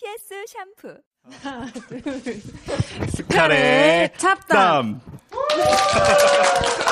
TS 샴푸. 스카레 찹담.